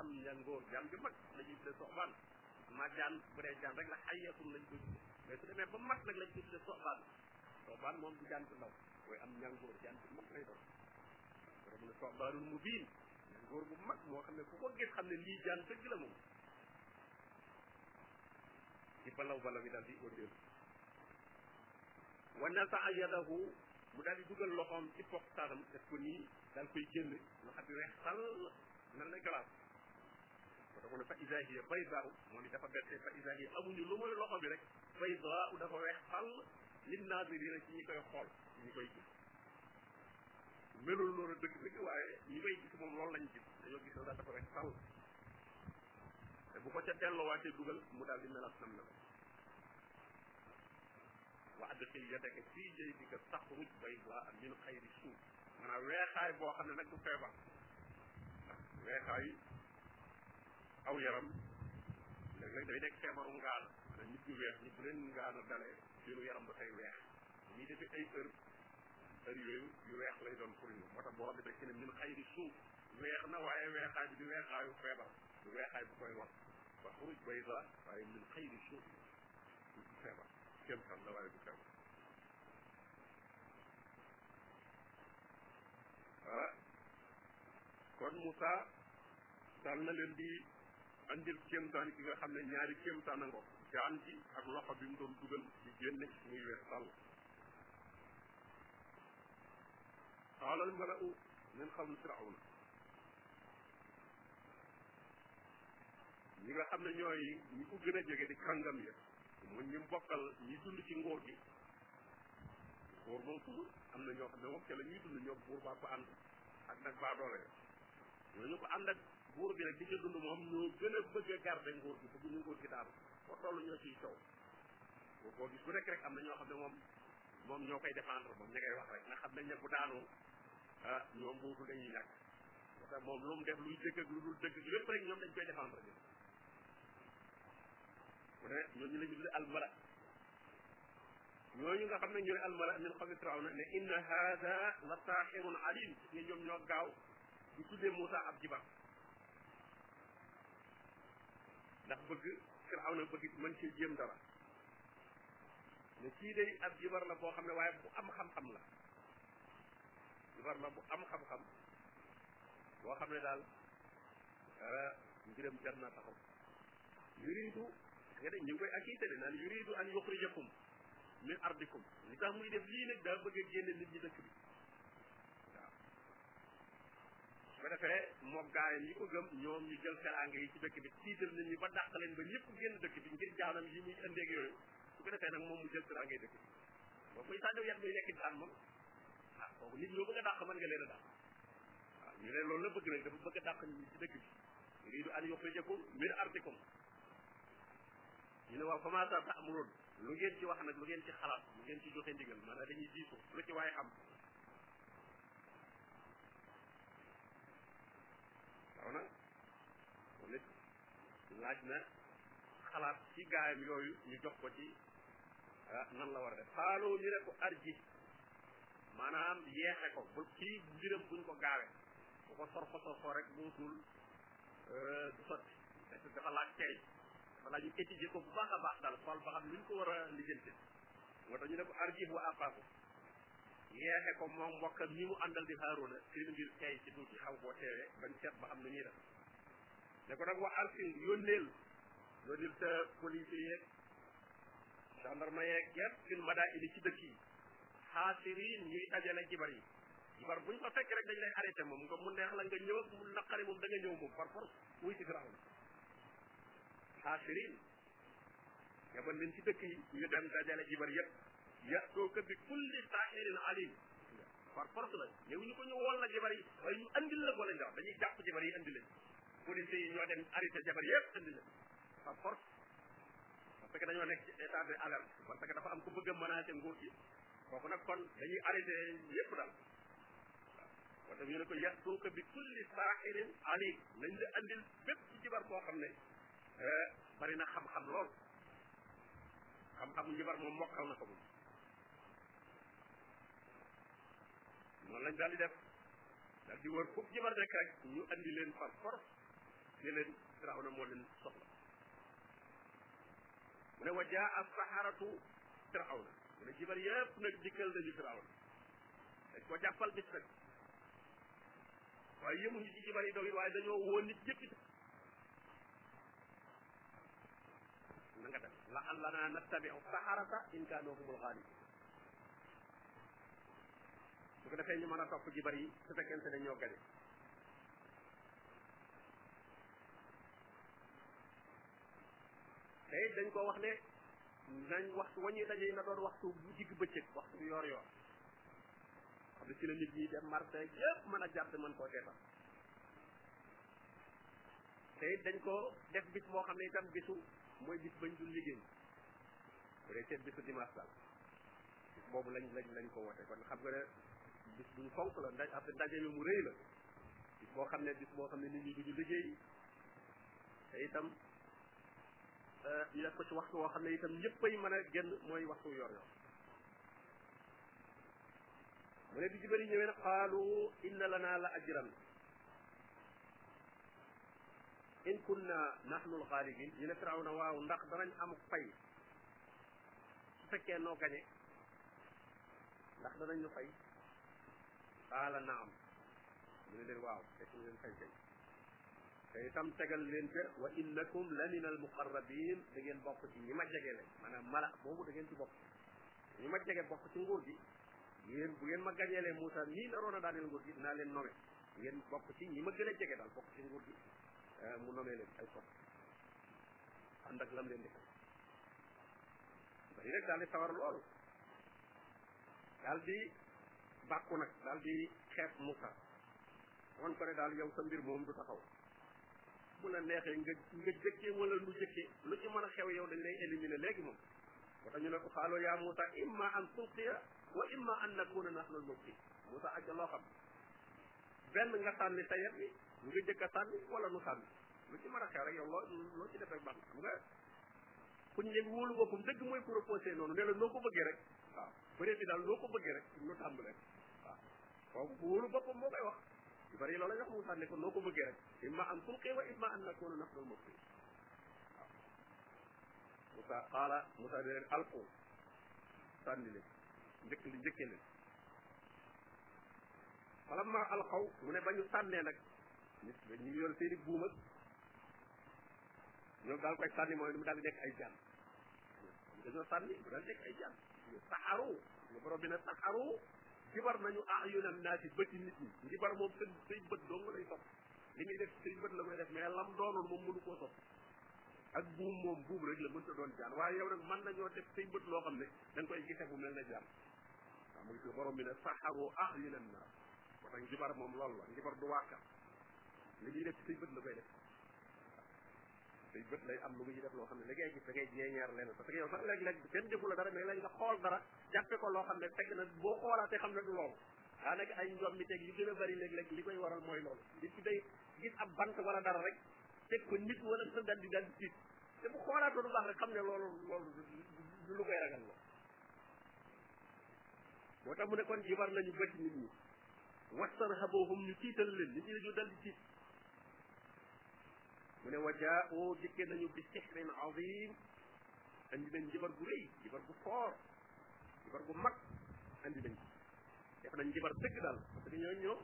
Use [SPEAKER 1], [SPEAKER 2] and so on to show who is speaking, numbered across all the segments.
[SPEAKER 1] am njàngoor jaam ju mag la ñuy tuddee soxbaan ma jaan bu dee jaan rek la xayyatum lañ koy tuddee mais su demee ba mag nag lañ koy tuddee soxbaan soxbaan moom du jaan bu ndaw mooy am njàngoor jaan bu mag lay doon borom ne soxbaanul mu biin njàngoor bu mag moo xam ne ku ko gis xam ne lii jaan dëgg la moom ci balaw balaw yi daal di wëndeel wa nasaa yadahu mu daal di dugal loxoom ci poqtaaram def ko nii daal koy génn loxo bi weex sàll mel ne glace ko dafa ne fa isa hiya baydaau moom it dafa bette fa isa hiya amuñu lu mooy loxo bi rek baydaau dafa weex xàll lin naazirina ci ñi koy xool ci ñi koy gis melul noonu dëgg dëgg waaye ñi koy gis moom loolu lañ gis dañoo gis ne dafa weex xàll te bu ko ca delluwaatee dugal mu daal di melas nam melo wa adxil yadaka fii jaybika taxruj baydaa min xayri suuf maanaam weexaay boo xam ne nag du feebar weexaay aw yaram léeg-léeg day nekk feebaru ngaal da nit ñu weex ñu bu leen ngaana dalee seenu yaram dafay weex ñuy defi ay heure heure yooyu yu weex lay doon pour ñu moo tax boo xam ne fekk ne min xay di suuf weex na waaye weexaay bi di weexaayu feebar du weexaay bu koy wax ba xuruj bay sa waaye min xay di suuf du feebar kéem xam la waaye du feebar ah kon Moussa dal na leen di andil kéemtaan ki nga xam ne ñaari kéemtaan a ngoog jaan ji ak loxo bi mu doon dugal di génne muy weex tàll qaala al malau min xawmi firawna ñi nga xam ne ñooy ñi ko gën a jege di kàngam ya mu ñu bokkal ñi dund ci ngóor gi ngóor moom toujours am na ñoo xam ne moom ca la ñuy dund ñoom buur baa ko ànd ak nag baa doole ñooñu ko ànd ak buur bi nag di ca dund moom ñoo gën a bëgg a garder ngóor gi bëgg ñu ngóor gi daanu ba toll ñoo ciy coow boo koo gis ku nekk rek am na ñoo xam ne moom moom ñoo koy défendre moom ña ngay wax rek nga xam nañ ne bu daanoo ah ñoom boobu dañuy ñàkk parce que moom lu mu def luy dëgg ak lu dul dëgg lépp rek ñoom dañ koy défendre mu ne ñooñu la ñu tuddee almala ñooñu nga xam ne ñooy almala min xawi firawna ne inna haada la saaxirun alim ne ñoom ñoo gaaw di tuddee Moussa ab jibar ndax bëgg firawna bëgg mën cee jéem dara ne kii day ab jibar la boo xam ne waaye bu am xam-xam la jibar la bu am xam-xam boo xam ne daal dara mbiram jar naa taxaw yuridu nga de ñu ngi koy akiite de naan yuridu an yuxrijakum min ardikum li tax muy def lii nag daa bëgg a génne nit ñi dëkk bi waaw su ko defee moom gaayam yi ko gëm ñoom ñu jël teraanga yi ci dëkk bi tiital nit ñi ba dàq leen ba ñëpp génn dëkk bi ngir jaanam yi muy indeeg yooyu su ko defee nag moom mu jël teraanga yi dëkk bi boo koy sànniw yat muy nekk daan moom ah kooku nit ñoo bëgg a dàq mën nga leen a dàq waaw ñu ne loolu la bëgg nag dafa bëgg a dàq ñu ci dëkk bi lii du an yuxrijakum min ardikum ñu ne waaw comment ça ta'murun lu ngeen ci wax nag lu ngeen ci xalaat lu ngeen ci joxe ndigal maanaam dañuy diisu lu ci waaye xam waaw na moom it laaj na xalaat ci gaayam yooyu ñu jox ko ci ah nan la war a def xaaloo ñu ne ko arji maanaam yeexe ko bu kii mbiram buñ ko gaawe bu ko sorko sorko rek muutul du sotti parce que dafa laaj tey dafa laaj ñu étudier ko bu baax a baax daal xool ba xam luñ ko war a lijjanti moo tax ñu ne ko arjib wa afaaku yeexe ko moom mbokkam ñi mu àndal di Haaruna seen mbir tey ci tuuti xaw koo teewee bañ seet ba xam lu ñuy def ne ko nag wa arsil yónneel yónneel sa police yeeg gendarme yeeg yëpp fil madaa'ini ci dëkk yi xaasiriin ñuy dajale jibar yi jibar buñ ko fekk rek dañ lay arrêté moom nga mu neex la nga ñëw ak mu naqari moom da nga ñëw moom par force wuy si firaw xaasiriin yabal leen ci dëkk yi ñu dem dajale jibar yëpp yatooka bi kulli saahirin alim par force la ñëw ñu ko ñu wol la jabar yi waaye ñu andil la ko lañ wax dañuy jàpp jabar yi andi leen police yi ñoo dem arrêté jabar yëpp andi leen par force parce que dañoo nekk ci état de alerte parce que dafa am ku bëgg a menacer nguur gi kooku nag kon dañuy arrêté yépp daal waaw kon ñu ne ko yatuuka bi kulli saaxirin alim nañ la andil bépp ci jibar boo xam ne eh, bari na xam-xam lool xam-xamu jibar moom mokkal na ko moom noonu lañ daal di def daal di wër foofu jibar rek rek ñu andi leen par force ne leen Firawna moo leen soxla mu ne wa jaa as saharatu firawna mu ne jibar yëpp nag dikkal nañu firawna dañ ko jàppal bis nag waaye yëmuñu ci jibar yi dog yi waaye dañoo woo nit ñëpp it na nga def la allana nattabiu saharata in kaanu humul ghalibin su ko defee ñu mën a topp jibar yi su fekkente ne ñoo gañe te it dañ ko wax ne nañ waxtu wa ñuy dajee na doon waxtu bu digg bëccëg waxtu bu yoor yoor xam ne ci la nit ñi dem marché yëpp mën a jàdd mën koo teetal te it dañ ko def bis moo xam ne itam bisu mooy bis bañ dul liggéey bu dee seet bisu dimanche daal bis boobu lañ lañ lañ ko woote kon xam nga ne bis buñ fonk la ndax ab ndaje mi mu rëy la bis boo xam ne bis boo xam ne nit ñi duñu liggéey te itam euh, ñu def ko ci waxtu woo xam ne itam ñëppay mën a génn mooy waxtu yor yor mu ne bi jibal yi ñëwee nag qaalu inna lana la ajran in kunna nahnu alxaalibin ñu ne firawna waaw ndax danañ am fay su fekkee noo gañe ndax danañ ñu fay qaala naam mu ne leen waaw fekk ñu leen fay kay te itam tegal leen ca wa innakum la min al muqarrabin da ngeen bokk ci ñi ma jege le maanaam mala boobu da ngeen ci bokk ñi ma jege bokk ci nguur gi yéen bu ngeen ma gañeelee Moussa nii naroon a daaneel nguur gi dinaa leen nome ngeen bokk ci ñi ma gën a jege daal bokk ci nguur gi mu nomee leen ay pot ànd ak lam leen defal bari rek daal di sawar loolu daal di bàkku nag daal di xeeb Moussa wan ko ne daal yow sa mbir moom du taxaw bu la neexee nga nga jëkkee wala lu jëkkee lu ci mën a xew yow dañ lay éliminer léegi moom moo tax ñu ne ko xaaloo yaa Moussa imma an tulqiya wa imma an nakuna nahnu al-mulqin Moussa ak loo xam benn nga sànni sa yet bi nga jëkk a sànni wala nu sànni lu ci mën a xew rek yow loo loo ci def rek baax na xam nga ku ñu leen wóolu boppam dëgg mooy proposé noonu ne la noo ko bëggee rek waaw bëre bi daal noo ko bëggee rek nu tàmbalee waaw waaw ku wóolu boppam moo koy wax yu bari loolu la ñu wax Moussa ne ko noo ko bëggee rek imma an tulqi wa imma an nakuna nahnu al-mulqin waaw Moussa qaala Moussa ne leen alqu sànni leen njëkk li njëkkee leen falamma alqaw mu ne ba ñu sànnee nag nit ñu ngi yor seen i buum ak ñoom daal koy sànni mooy mu daal di nekk ay jaan dañoo sànni mu daal di nekk ay jaan ñu saxaru ñu borom bi ne saxaru jibar nañu ayunan naasi bëti nit ñi jibar moom seen say bët dong lay sopp li ngay def say bët la koy def mais lam doonoon moom mënu koo sopp ak buum moom buum rek la mënta doon jaan waaye yow nag mën nañoo def say bët loo xam ne da nga koy gise bu mel ne jaan waaw mu ngi ko borom bi ne saxaru ayunan naas moo tax jibar moom loolu la jibar du waaka li ñuy def say bët la koy def day bët lay am lu muy def loo xam ne da ngay gis da ngay ñeeñaar leen parce que yow sax léeg-léeg kenn defu la dara mais léegi nga xool dara jàppe ko loo xam ne fekk na boo xoolaatee xam ne du loolu daanaka ay njoom mi teg yu gën a bari léeg-léeg li koy waral mooy loolu nit ki day gis ab bant wala dara rek teg ko nit wala sa dal di dal di tiit te bu xoolaatoo du baax rek xam ne loolu loolu du lu koy ragal la moo tax mu ne kon jibar nañu bëcc nit ñi wastar xaboohum ñu tiital leen nit ñi dañu dal di tiit mu ne wa jaa'u dikke nañu bi sixrin azim andi nañ jibar bu rëy jibar bu foor jibar bu mag andi nañ ko def nañ jibar dëgg daal parce que ñooñu ñoom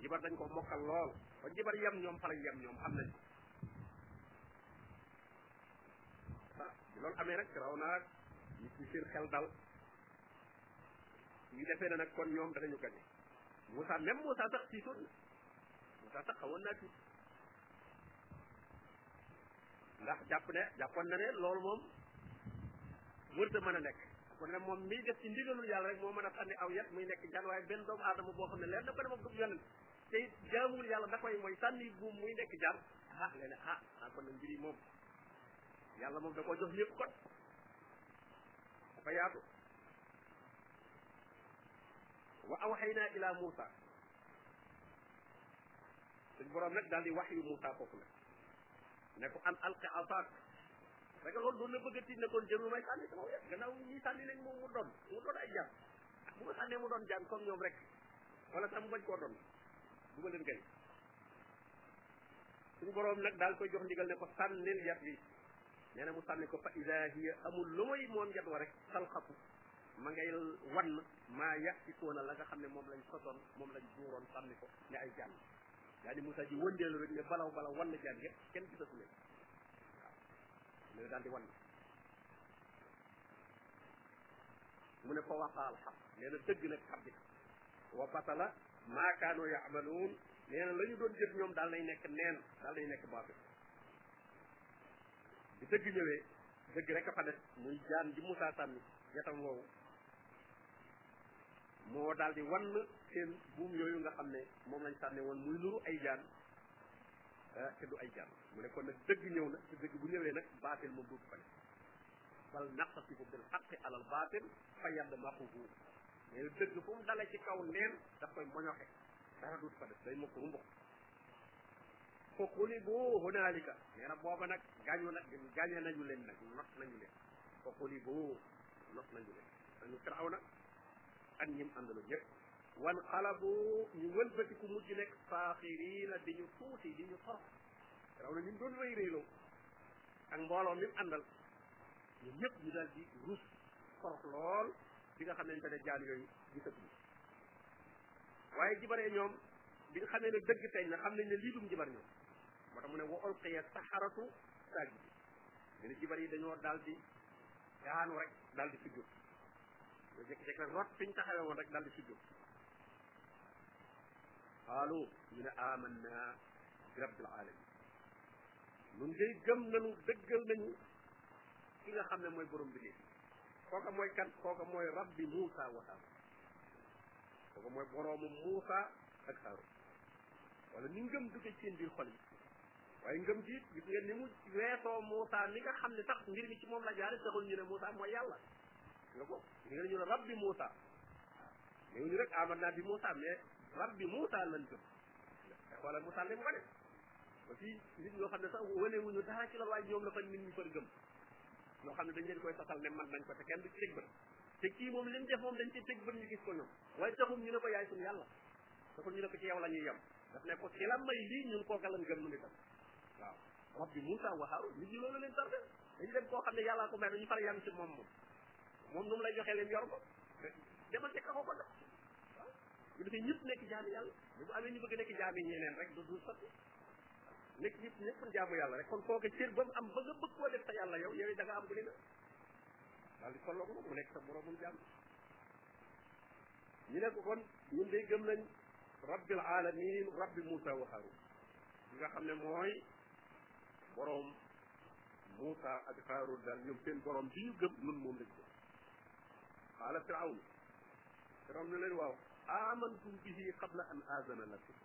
[SPEAKER 1] jibar dañ ko mokkal lool ba jibar yem ñoom fa lañ yem ñoom xam nañ ko ah bi loolu amee nag raw naag nit ñi seen xel dal ñu defee na nag kon ñoom danañu gañe Moussa même Moussa sax tiitoon na moo tax sax xawoon naa tuuti ndax jàpp ne jàppoon na ne loolu moom wërta mën a nekk kon nag moom miy def ci ndigalul yàlla rek moo mën a sànni aw yat muy nekk jaan waaye benn doomu aadama boo xam ne leen na ko ne moom gëm yonent te it jaamuwul yàlla da koy mooy sànni buum muy nekk jaan ah nee na ah ah kon nag mbir yi moom yàlla moom da koo jox ñëpp kon dafa yaatu wa awxaynaa ila Muusa suñ borom nag daal di wax yu Moussa foofu nag ne ko an alqi asaak rek loolu doon na bëgg a tiit ne kon jëru may sànni sama yëpp gannaaw ñi sànni nañ moom mu doon mu doon ay jaan bu ma sànnee mu doon jaan comme ñoom rek wala sax mu bañ koo doon du ma leen gañ suñu borom nag daal koy jox ndigal ne ko sànnil yat wi nee na mu sànni ko fa ida hiya amul lu may moom yat wa rek talxafu ma ngay wann maa yàqikoona la nga xam ne moom lañ sotoon moom lañ duuroon sànni ko ne ay jàll daa di Moussa ji wëndeelu rek ne balaw balaw wann jaan yëpp kenn gisatu leen waaw loolu daal di wann mu ne fa waqaal xaq nee na dëgg nag xam bi wa batala maa kaanoo yaamaluun nee na la ñu doon jëf ñoom daal nay nekk neen daal nay nekk baatil bi dëgg ñëwee dëgg rek a fa des muy jaan ji Moussa sànni yatam woowu moo daal di wann seen buum yooyu nga xam ne moom lañ sànne woon muy nuru ay jaan ah, te du ay jaan mu ne kon nag dëgg ñëw na te dëgg bu ñëwee nag baatil moom duutu fa ne bal naqsifu bil haqqi alal baatil fa yadmaquhu mais dëgg fu mu dale ci kaw neen daf koy moñoxe dara duutu fa def day mokk rumbux fa xulibu hunaalika nee na booba nag gaañu na gaañe nañu leen nag not nañu leen fa xulibu not nañu leen dañu firaw na ak ñim àndaloon ñëpp wan xalabu ñu wëlbatiku mujj nekk saaxiriina di ñu tuuti di ñu torox firaw na ñu doon rëy rëyloo ak mbooloo mi mu àndal ñun ñëpp ñu daal di rus torox lool bi nga xamante ne jaan yooyu gisatuñu waaye jibaree ñoom bi nga xamee ne dëgg feeñ na xam nañ ne lii dum jibar ñoom moo tax mu ne wa ulqiya saharatu saajid ñu ne jibar yi dañoo daal di daanu rek daal di sujjóot ñoo jékki-jékki rek rot fi ñu taxawee woon rek daal di sujjóot qaalu ñu ne amanna bi rabbil alamin nun ngay gëm nañu dëggal nañu ki nga xam ne mooy borom bi léegi kooka mooy kan kooka mooy rabbi Muusa wa Haaruun kooku mooy boroomu Muusa ak Haarun wala ni ngëm duggee ci seen biir xol yi waaye ngëm gi gis ngeen ni mu weesoo Muusa mi nga xam ne sax mbir mi ci moom la jaare taxul ñu ne Muusa mooy yàlla nga ko ñu ngi ñu ne rabbi Muusa mais ñu rek aman naa bi Muusa mais rabbi Muusa lañ gëm xoolal Muusa li mu ko def ba fii nit ñoo xam ne sax wane wuñu dara ci la waaye ñoom la fa nit ñi far gëm ñoo xam ne dañ leen koy sasal ne man nañ ko te kenn du ci teg bët te kii moom li mu def moom dañ ci tëj bët ñu gis ko ñoom waaye taxul ñu ne ko yaay suñu yàlla taxul ñu ne ko ci yow la ñuy yem daf ne ko ci la may lii ñun koo galan gëm nu ni tam waaw rabbi Moussa wa Haroun nit ñi loolu leen tarde dañu dem koo xam ne yàllaa ko may dañu far yam ci moom moom moom nu mu lay joxee leen yor ko demal ci kako ko jox waaw bu defee ñëpp nekk jaami yàlla mais bu amee ñu bëgg nekk jaami ñeneen rek du du sotti nekk ñëpp ñëpp jaamu yàlla rek kon kooku cër ba mu am ba nga bëgg koo def sa yàlla yow yow da nga am bu ni na daal di tolloog moom mu nekk sa moroomum jàmm ñu ne ko kon ñun day gëm nañ rabbil alamin rabbi Moussa wa Haroun li nga xam ne mooy boroom Moussa ak Haroun daal ñoom seen boroom bi ñu gëm nun moom lañ gëm xaala firawna firawna leen waaw amantum bihi qabla an aazana lakum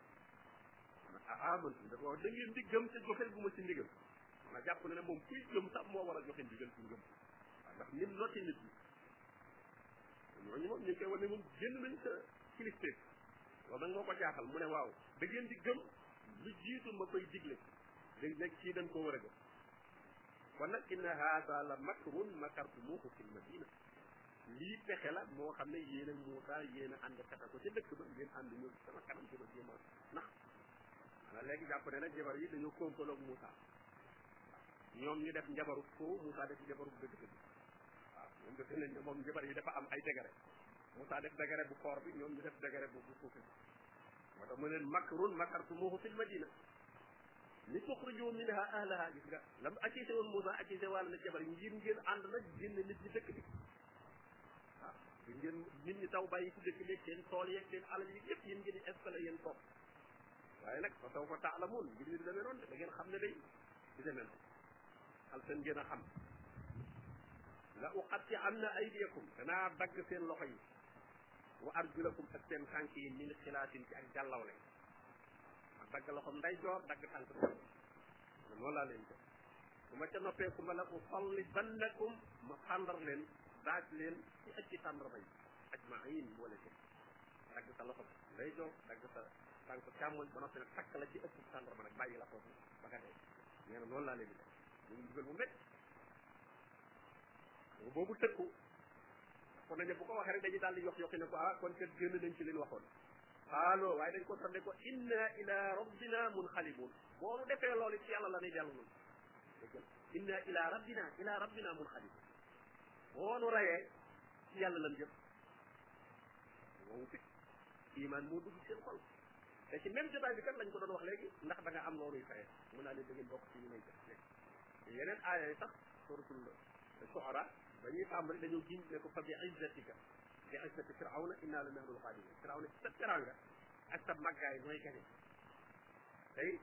[SPEAKER 1] a amantum dafa wax da ngeen di gëm te joxe gu ma ci ndigal ma jàpp ne moom kuy gëm sax moo war a joxe ndigal ci ngëm waaw ndax nim noté nit ñi ñooñu moom ñu ngi koy wane moom génn nañ sa kilifteef loolu nag moo ko jaaxal mu ne waaw da ngeen di gëm lu jiitu ma koy digle léegi nag kii dañ koo war a gëm kon nag inna haada la makrun makartumuuhu fil madina lii pexe la moo xam ne yéen a Muusa yéen a ànd fexe ko ca dëkk ba ngeen ànd ñëw sama kanam ci ba jéem a nax xanaa léegi jàpp ne nag jabar yi dañoo kompaloo ak Moussa ñoom ñu def njabaru ko Moussa def njabaru dëgg dëgg waaw ñoom def nañ ne moom njabar yi dafa am ay degere Moussa def degere bu koor bi ñoom ñu def degere bu bu suuf bi moo tax mu leen makrun makartumuhu fil madina li tuxriju minha ahlaha gis nga lam accusé woon Moussa accusé wàll na jabar yi ngir ngeen ànd nag génn nit ñi dëkk bi waaw ngeen nit ñi taw bàyyi ci dëkk bi seen tool yeeg seen alal yi yëpp yéen ngeen di installé yéen toog waaye nag fa sawfa taalamuun mbir yi du demee noonu de da ngeen xam ne day du demee noonu xal seen ngeen a xam la uqatti am na aydiyakum danaa dagg seen loxo yi wa arjulakum ak seen tànk yi min xilaatin ci ak jàllaw lañ ma dagg loxom nday joor dagg tànk bi noonu laa leen ko su ma ca noppee ku ma la ko salli bannakum ma xàndar leen daaj leen ci ak ci tàndarma yi ajmain boole seen dagg sa loxo day jox dagg sa tànk càmmoñ ba noppi nag takk la ci ëpp sàndarma nag bàyyi la foofu ba nga dee nee na noonu laa leen di def mu ngi dugal mu métti boobu tëkku kon nañu bu ko waxee rek dañuy daal di yox yoxi ne ko ah kon kat génn nañ ci leen waxoon xaaloo waaye dañ ko sorde ko inna ila rabbina munqalibun boo nu defee loolu ci yàlla la ñuy dellu nun inna ila rabbina ila rabbina munqalibun boo nu rayee ci yàlla lan jëm woowu fit iman moo dugg seen xol te ci même jotaay bi kan lañ ko doon wax léegi ndax da nga am looluy faye mu naa leen da ngeen bokk ci ñu may def léegi yeneen aaya yi sax suratul soxara ba ñuy tàmbali dañoo giñ ne ko fa bi izzatika bi izzati firawna inna la nahrul xaadimin firawna ci sa teranga ak sa màggaay mooy gañe tey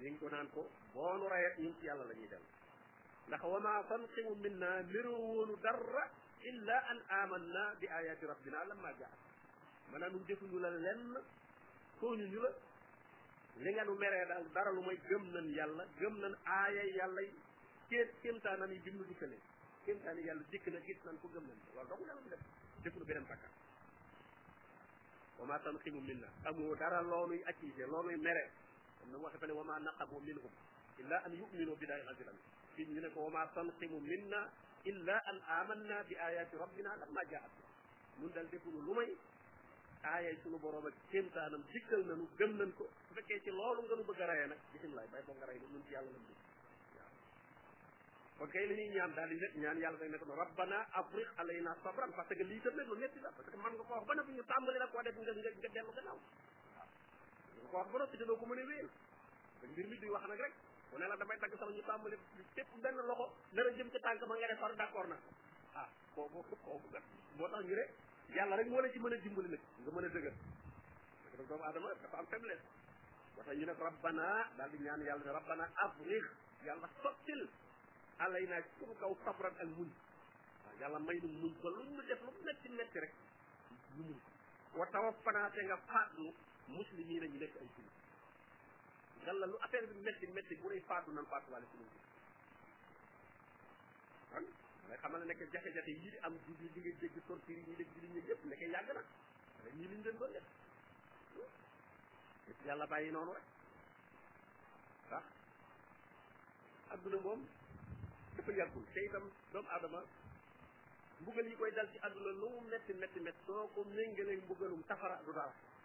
[SPEAKER 1] ñu ngi ko naan ko boonu rayet ñun ci yàlla la ñuy dellu ndax wa ma tanqimu minna niroo woonu dara illa an amanna bi ayati rabbina lamma jaa maanaam ñun defuñu la lenn tooñu ñu la li nga nu meree daal dara lu may gëm nañ yàlla gëm nañ aaya yàlla yi kéem kéemtaanam yi bimu dikkalee kéemtaani yàlla dikk na gis nañ ko gëm nañ loolu dong yàlla mu def defuñu beneen bakkaar wa ma tanqimu minna amoo dara loonuy accusé loonuy mere comme na mu waxee fa ne wa ma naqabu minhum illa an yuminu billahi al-aziz al-hamid fii ñu ne ko wa ma tanqimu minna illa an amanna bi ayati rabbina lamma jaat ñun dal defunu lu may aayay sunu borom ak kéemtaanam dikkal nanu gëm nañ ko su fekkee ci loolu nga nu bëgg a rayee nag bisimilah bay boo nga rey ñun ci yàlla lañ bëgg waaw kon kay li ñuy ñaan daal di nekk ñaan yàlla day nekk no rabbana afriq alayna sabran parce que lii tam nag lu metti la parce que man nga ko wax ba noppi ñu tàmbali la koo def nga nga nga dellu gannaaw waaw nga ko wax ba noppi te doo ko mën a wéyal ba mbir mi di wax nag rek mu ne la damay dagg sama ñu tàmbali képp benn loxo dara jëm ci tànk ma nga ne far d'accord na ah kooku kooku kat moo tax ñu ne yàlla rek moo la ci mën a dimbali nag nga mën a dëgër parce que doomu aadama dafa am faiblesse moo tax ñu ne rabbana daal di ñaan yàlla ne rabbana afriq yàlla sottil alay naa ci suñu kaw sabran ak muñ waaw yàlla may nu muñ ba lu ñu def lu metti metti rek ñu muñ wa tawaffana te nga faat nu muslimina ñu nekk ay jullit yàlla lu affaire bi métti métti bu lay faatu nan faatuwaale ci ñun kon nga xamal ne nekk jafe-jafe yi di am di di di nga dégg torture yi ñuy dégg di ñu yëpp nekk yàgg na wala ñii liñ leen doon def yëpp yàlla bàyyi noonu rek ndax adduna moom dafa yàggul te itam doomu aadama mbugal yi koy dal ci adduna lu mu métti métti métti soo ko méngalee mbugalum safara du dara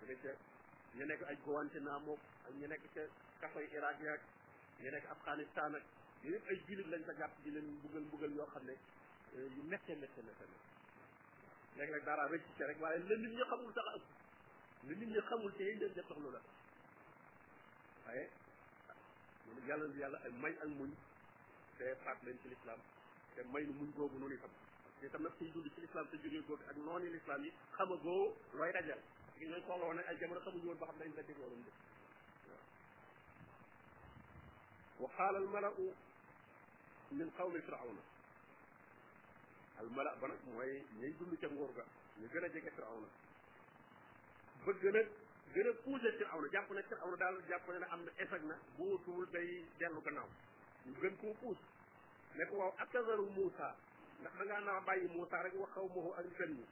[SPEAKER 1] bu dee ca ñu nekk ay Guantanamo ak ñu nekk ca kasoy Irak yaak ñu nekk Afghanistan ak yooyu yëpp ay jullit lañ fa jàpp di leen mbugal mbugal yoo xam ne euh, yu méttee méttee méttee méttee léeg-léeg dara rëcc ca rek waaye la nit ñi xamul sax ëpp la nit ñi xamul te yéen def tax lu la waaye yàlla yàlla ay may ak muñ te faat leen ci lislaam te may nu muñ googu noonu itam parce que itam nag suñ dund ci lislaam te jógee googu ak noonu lislaam yi xamagoo looy dajal gi ñooy tolloo nag ay jamono xamuñu woon ba xam dañ la dégg wala mu dëkk wa qaala al malau min qawmi firawna al mala ba nag mooy ñay dund ca nguur ga ñu gën a jege firawna bëgg nag gën a puusal firawna jàpp ne firawna daal jàpp ne am na échec na bootuwul day dellu gannaaw ñu gën koo puus ne ko waaw atazaru Moussa ndax da ngaa naa bàyyi Moussa rek wax xaw ma ak gan ñi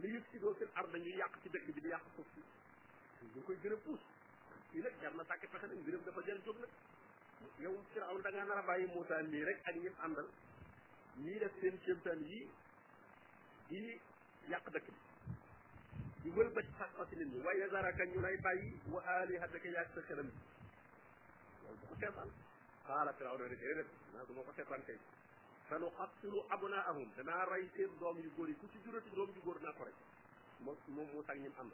[SPEAKER 1] li yëpp si doo seen arda ñu yàq ci dëkk bi di yàq suuf si ñu koy gën a puus fii nag jar na sàkki pexe nag mbiram dafa jar jóg nag yow Firaw da ngaa nar a bàyyi Moussa nii rek ak ñëpp àndal ñii def seen kéemtaan yi di yàq dëkk bi di wëlbati sax fas nit ñi waaye zaraka ñu lay bàyyi wa aalihataka yaag sa xelam bi loolu bu ko seetaan xaala firaw na ne déedéet naa du ma ko seetaan kay sa nu xattilu abnaahum danaa rey seen doom yu góor yi ku ci jurati doom yu góor naa ko rey moom moom mu sag ñim ànd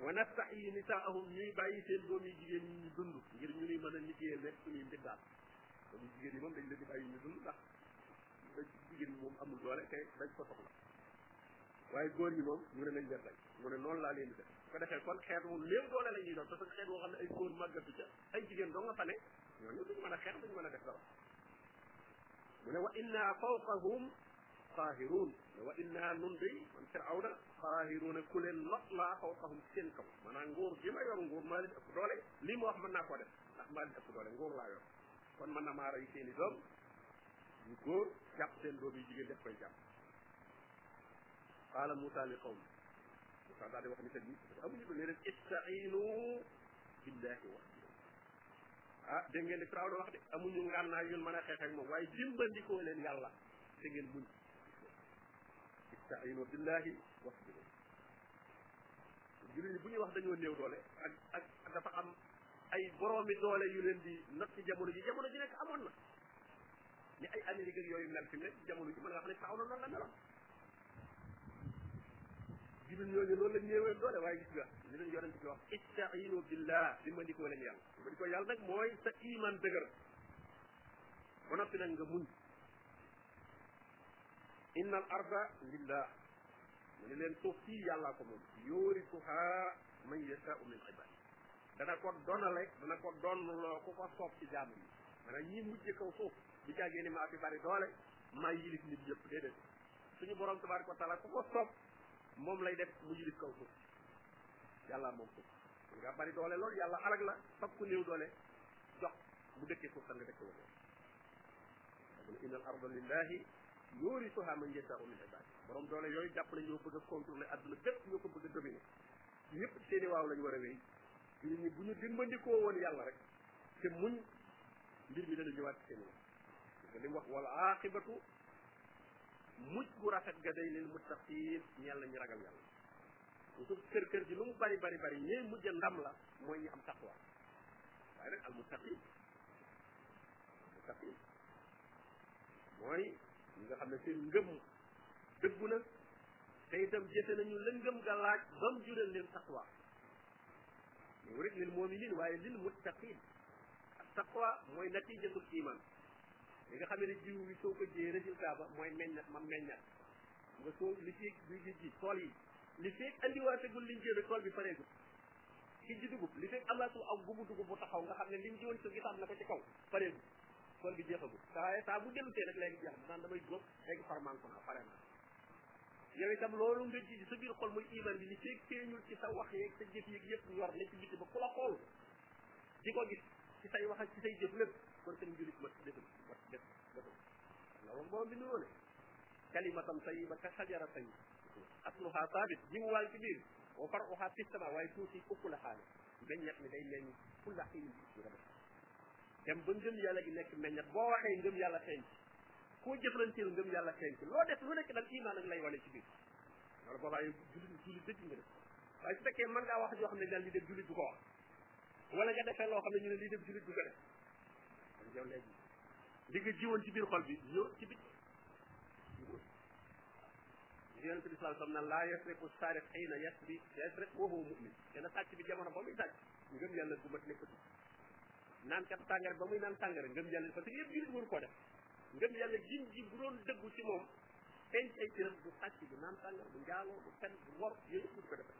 [SPEAKER 1] wa nastaxyi nisaahum ñuy bàyyi seen doom yi jigéen ñi ñu dund ngir ñu ni mën a liggéeyal nekk suñuy mbiddaat doom yu jigéen yi moom dañ leen di bàyyi ñu dund ndax da jigéen ñi moom amul doole te dañ ko soxla waaye góor yi moom ñu ne nañ leen rey mu ne noonu laa leen di def su ko defee kon xeet wu néew doole la ñuy doon parce que xeet woo xam ne ay góor màggatu ca ay jigéen doo nga fa ne ñooñu duñ mën a xeex duñ mën a def dara mu ne wa inna fawqahum qaahiruun wa inna nun day man firawna qaahiruuna ku leen not laa fawqahum seen kaw maanaam nguur gi ma yor nguur maa leen ëpp doole lii ma wax mën naa koo def ndax maa leen ëpp doole nguur laa yor kon mën na maa rey seen i doom yu góor jàpp seen doom yu jigéen def koy jàpp qaala Moussa li qawmi Moussa daal di wax ni tëj bi amuñu ko ne leen istainu billahi wax ah dégg ngeen di Firawna wax de amuñu ngànnaay ñun mën a xeex ak moom waaye dimbandikoo leen yàlla te ngeen muñ istainu billahi wax jullit ñi bu ñuy wax dañoo néew doole ak ak dafa am ay boroomi doole yu leen di not ci jamono ji jamono ji nekk amoon na ni ay Amérique ak yooyu mel fi mu ne jamono ji mën nga xam ne saaw na noonu la meloon jullit ñooñu loolu la ñëwee doole waaye gis nga li leen yonent bi wax istainu billah di ma ndikoo leen yàlla ma ndikoo yàlla nag mooy sa iman dëgër ba noppi nag nga muñ inna al arda lillah mu ne leen suuf sii yàllaa ko moom yurisuha man yashaau min ibadi dana ko donale dana ko donnloo ku ko soob ci jaam yi maanaam ñi mujje kaw suuf bu jàggee ni maa fi bari doole maa yilif nit yëpp déedéet suñu borom tabaraka wa taala ku ko soob moom lay def mu yilif kaw suuf yàlla moom suuf nga bari doole loolu yàlla alag la fab ku néew doole jox bu dëkkee suuf sa nga dëkk wala mu ne innal arda lillahi yurithuha man yashaa'u min ibaadihi borom doole yooyu jàpp na ñoo bëgg a contrôler adduna bépp ñoo ko bëgg a dominer ñëpp seeni waaw lañ war a wéy nit ñi bu ñu dimbandikoo woon yàlla rek te muñ mbir mi dana ñëwaat ci seen te li mu wax wal aqibatu muj gu rafet ga day lil muttaqin ñeel nañu ragal yàlla su kër kër ji lu mu bari bari bari ñee mujj ndam la mooy ñi am taqwa waaye nag al muttaqin muttaqin mooy ñi nga xam ne seen ngëm dëggu na te itam jëfe nañu la ngëm ga laaj ba mu jural leen taqwa mu rek lil muminin waaye lil muttaqin taqwa mooy natijatul iman li nga xam ne jiw bi soo ko jiyee résultat ba mooy meññat ma meññat nga soo li fi bi li ji tool yi li fi andiwaatagul liñ jënd tool bi pareegul ki ji dugub li fi amaatul aw gubu dugub bu taxaw nga xam ne liñ ji woon sa gisaat na ko ci kaw pareegul tool bi jeexagul saa saa bu dellu tee rek léegi jeex na naan damay góob léegi farmanko naa pare naa yow itam loolu nga ji sa biir xol mooy iman bi li feeg feeñul ci sa wax yeeg sa jëf yeeg yëpp ñor ne ci biti ba ku la xool di ko gis ci say wax ak ci say jëf lépp kon seen julit mat dëgg mat def dëgg la wax borom bi nuroo ne kalimatam tayiba ka xajara tayib asluha sabit jiw waal ci biir wa faruha fi sama waaye tuuti ukku la xaale meññat mi day meññ kulla xiin bi nga def dem ba ngëm yàlla gi nekk meññat boo waxee ngëm yàlla feeñ koo jëflanteel ngëm yàlla feeñ ci loo def lu nekk daal iman ak lay wane ci biir wala boobaa yow jullit jullit dëgg nga def waaye su fekkee mën ngaa wax joo xam ne daal li def jullit du ko wax wala nga defee loo xam ne ñu ne lii def jullit du ko def kon yow léegi li nga jiwoon ci biir xol bi ñëw ci bit yonente bi sallallahu alayhi wasallam na laa yasriqu saariq xiina yasri yasriq wa huwa mu'min te na sàcc bi jamono ba muy sàcc ngëm yàlla gu mat nekkatu naan kat sàngara ba muy naan sàngara ngëm yàlla parce que yëpp jullit waru koo def ngëm yàlla jin ji bu doon dëggu ci moom feeñ ay cëram du sàcc du naan sàngara du njaaloo du fen du wor yooyu yëpp du ko defee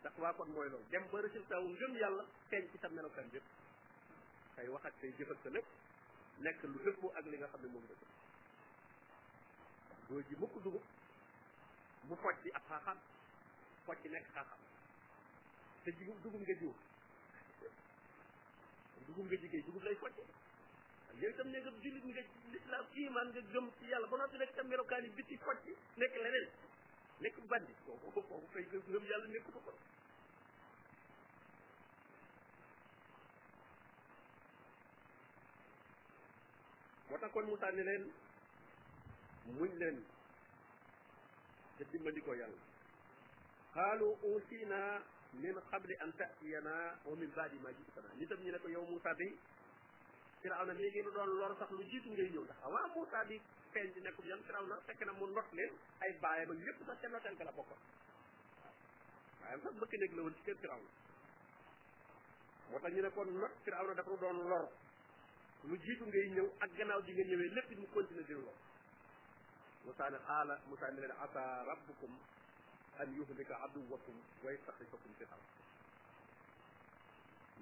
[SPEAKER 1] ndax waa kon mooy loolu dem ba résultat wu ngëm yàlla feeñ ci sa melokaan yëpp say wax ak say jëf ak sa lépp nekk lu dëppoo ak li nga xam ne moom nga dëpp doo ji mukk dugub mu focc ab xaaxaam focc nekk xaaxaam te dugub dugub nga jiw dugub nga jigéen dugub lay focce yow itam ne nga jullit nga lislaam iman nga gëm ci yàlla ba noppi nekk tam melokaan yi biti focc nekk leneen nekk bandi kooku kooku kay ngëm yàlla nekk ko ko moo tax kon Moussa ne leen muñ leen te dimbali ko yàlla xaalu uusina min qabli an tatiyana wa min baadi ma jiitana nitam ñi ne ko yow Moussa day Firawna léegi nu doon lor sax lu jiitu ngay ñëw ndax avant Moussa di feeñ di nekk yan Firawna fekk na mu not leen ay baayam ak yépp sax ca noteel ga la bokkoon waaye sax bëkk néeg la woon ci kër Firawna moo tax ñu ne kon not Firawna dafa nu doon lor lu jiitu ngay ñëw ak gannaaw di nga ñëwee lépp mu continuer di lor Moussa ne xaala Moussa ne leen asa rabbukum an yuhlika aduwakum wa yastaxlifakum fi xalq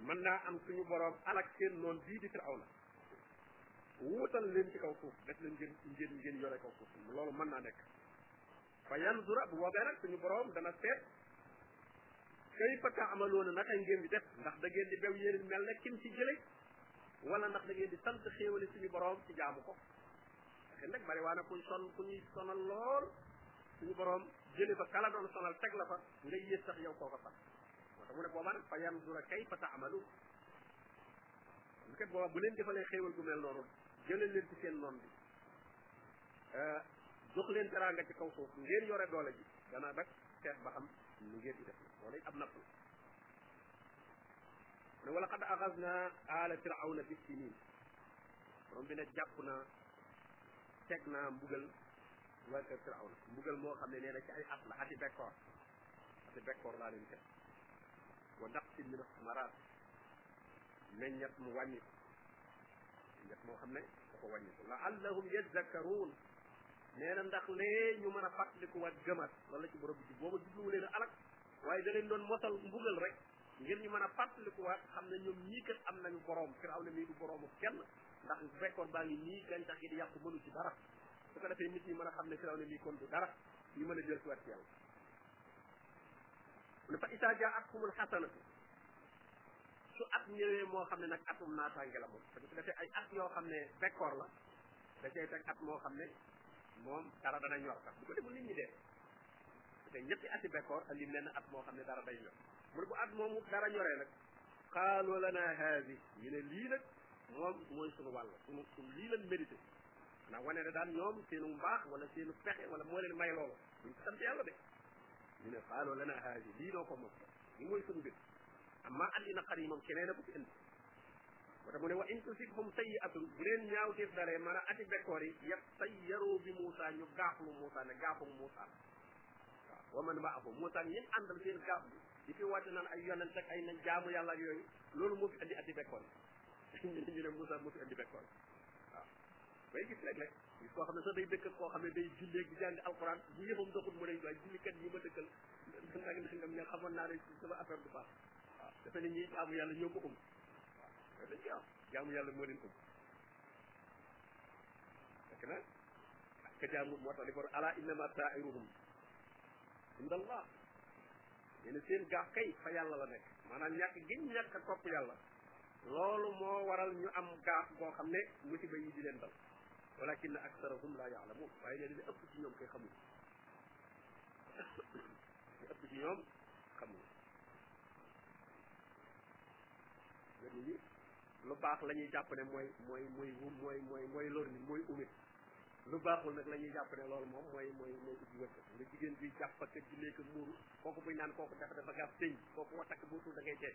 [SPEAKER 1] mën naa am suñu boroom alak seen noonu bii di firawna wuutal leen ci kaw suuf def leen ngeen ngeen ngeen yore kaw suuf loolu mën naa nekk fa yanzura bu boobee nag suñu boroom dana seet kayfa taamaloona naka ngeen di def ndax da ngeen di bew yéen mel ne kim ci jële wala ndax da ngeen di sant xéewali suñu boroom ci jaamu ko te nag bari waa na kuñ sonn ku ñuy sonal lool suñu borom jële fa kala doon sonal teg la fa nga yées sax yow kooka sax moo tax mu ne booba nag fa yanzura kayfa taamalu bu kat booba bu leen defalee xéewal gu mel noonu jëlee leen ci seen noon bi euh, jox leen teraanga ci kaw suuf ngeen yore doole ji danaa nag seet ba xam lu ngeen di def loolu ab napp la ne wala xad axas na aala firawna bi sinin borom bi ne jàpp naa teg naa mbugal waa kër Firawna mbugal moo xam ne nee na ci ay at la ati bekkoor ati bekkoor laa leen teg wa ndax si mi maraat meññat mu wàññi ko meññat moo xam ne dafa wàññi ko la allahum yazakkaruun nee na ndax lee ñu mën a fàttaliku waat gëmaat loolu la ci borom bi ci booba jubluwu leen alak waaye da leen doon mosal mbugal rek ngir ñu mën a fàttaliku waat xam ne ñoom ñii kat am nañu borom Firawna mii du boroomu kenn ndax bekkoor baa ngi nii gàncax gi di yàqu mënu ci dara su ko defee nit ñi mën a xam ne firaw ne lii kon du dara ñu mën a jël suwaat ci yàlla mu ne fa isaa jaa at kumul xasanatu su at ñëwee moo xam ne nag atum naataange la moom parce que su defee ay at yoo xam ne bekkoor la da cay teg at moo xam ne moom dara dana ñor sax bu ko deful nit ñi dee te ñetti ati bekkoor andi leen at moo xam ne dara day ñor mu ne bu at moomu dara ñoree nag xaaloo lana haadi ñu ne lii nag moom mooy sunu wàll sunu sunu lii lan mérité xanaa wane ne daal ñoom seenu mbaax wala seenu pexe wala moo leen may loolu duñ sant yàlla de ñu ne xaaloo lana haaji lii doo ko moom li mooy suñu mbir amma an li naqar yi moom keneen a ko fi indi moo tax mu ne wa in tusibhum sayyi'atun bu leen ñaaw teef daree mën a ati bekkoor yi yaf sayyaru bi Moussa ñu gaaflu Moussa ne gaafu Moussa waaw wa man ma'ahu Moussa ñi àndal seen gaaf bi di fi wàcc naan ay yonent ak ay nañ jaamu yàlla ak yooyu loolu moo fi andi ati bekkoor yi ñu ne Moussa moo fi andi bekkoor waaw bay gis léeg-léeg gis koo xam ne sax day dëkkal koo xam ne day jullee di jàng alxuraan bu yëfam doxul mu ne waaye jullikat yi ma dëkkal nag nangam ña xamoon naa ne sama affaire du baax waaw dafa ne ñuy jaamu yàlla ñoo ko um waaw dañ ci am jaamu yàlla moo leen um fekk na ka jaamu moo tax di ko ala innama tairuhum indallah nee na seen gaaf kay fa yàlla la nekk maanaam ñàkk giñ ñàkk a topp yàlla loolu moo waral ñu am gaaf boo xam ne musiba yi di leen dal walakin aksarahum la yaalamuun waaye nee na li ëpp ci ñoom kay xamul li ëpp ci ñoom xamul nit ñi lu baax la ñuy jàpp ne mooy mooy mooy wum mooy mooy mooy lor nit mooy umit lu baaxul nag la ñuy jàpp ne loolu moom mooy mooy mooy ubbi wërsëg nga jigéen bi jàpp ak jullee ko muuru kooku buñ naan kooku dafa dafa gaaf sëñ kooku wa takk bootul da ngay tee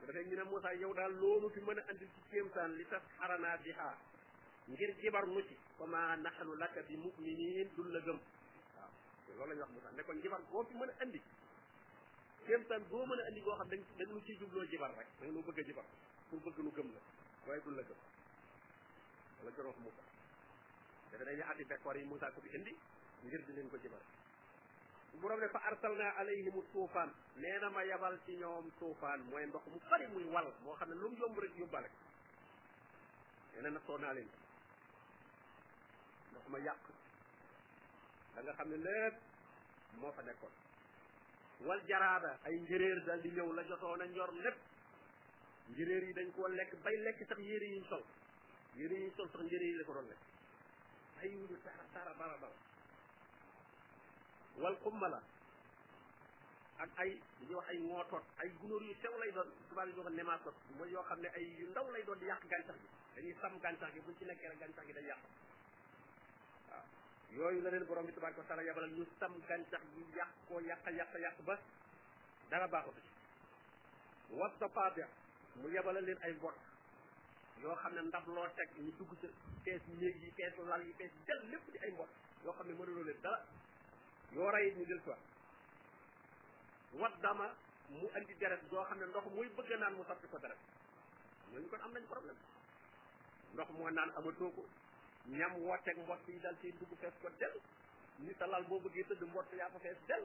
[SPEAKER 1] bu defee ñu ne Moussa yow daal loolu fi mën a andil ci kéemtaan li tax xaranaa bi xaar ngir jibar nu ci fa ma naxanu laka bi muminin dul la gëm waaw loolu la ñu wax Moussa ne ko jibar boo fi mën a andi kéemtaan boo mën a andi boo xam dañ dañ nu ciy jubloo jibar rek dañ nu bëgg a jibar pour bëgg nu gëm la waaye dul la gëm wala gën wax Moussa dafa dañuy ati bekkoor yi Moussa ko fi indi ngir di leen ko jibar borom ne fa arsalna alayhim tuufaan nee na ma yabal ci ñoom tuufaan mooy ndox mu bari muy wal moo xam ne lu mu yomb rek yóbbale nee na nattoo naa leen ndox ma yàq da nga xam ne lépp moo fa nekkoon wal jaraada ay njëréer dal di ñëw la jotoon a njor lépp njëréer yi dañ koo lekk bay lekk sax yére yi ñu sol yére yi ñu sol sax njëréer yi la ko doon lekk ay wuñu tara tara bara bara wal xumbala ak ay li ñuy wax ay ŋootoot ay gunóor yu sew lay doon tubaab yi ñoo ko nématoot mooy yoo xam ne ay yu ndaw lay doon di yàq gàncax gi dañuy sàmm gàncax gi buñ ci nekkee rek gàncax gi day yàq waaw yooyu la leen borom bi tabaraka wa taala yabalal ñu sàmm gàncax gi yàq ko yàq yàq yàq ba dara baaxatu ci wat sa paate mu yebala leen ay mbott yoo xam ne ndab loo teg ñu dugg sa fees néeg yi fees lal yi fees del lépp di ay mbott yoo xam ne mënuloo leen dara yoo rayit ñu jël soit wat dama mu andi deret yoo xam ne ndox muy bëgg naan mu sotti ko deret ñooñu kon am nañ problème ndox moo naan amatoo ko ñam wooteeg mbott yi dal ci dugg fees ko del ni sa lal boo bëggee tëdd mbott yaa ko fees del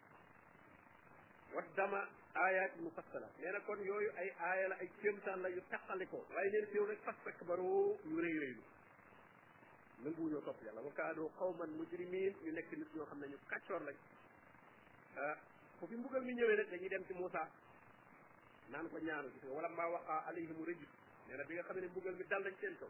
[SPEAKER 1] wa dama ayaat mufassala nee na kon yooyu ay aaya la ay kéemtaan la yu taqali ko waaye neen féew nag fas fekk baroo yu rëy rëylu nanguwuñoo topp yàlla wa kaanoo qawman mujrimin ñu nekk nit ñoo xam ne ñu kàccoor lañ ah fu fi mbugal mi ñëwee nag dañuy dem ci Moussa naan ko ñaanu gis nga wala maa waqa alayhim rëjib nee na bi nga xam ne mbugal mi dal nañ seen kaw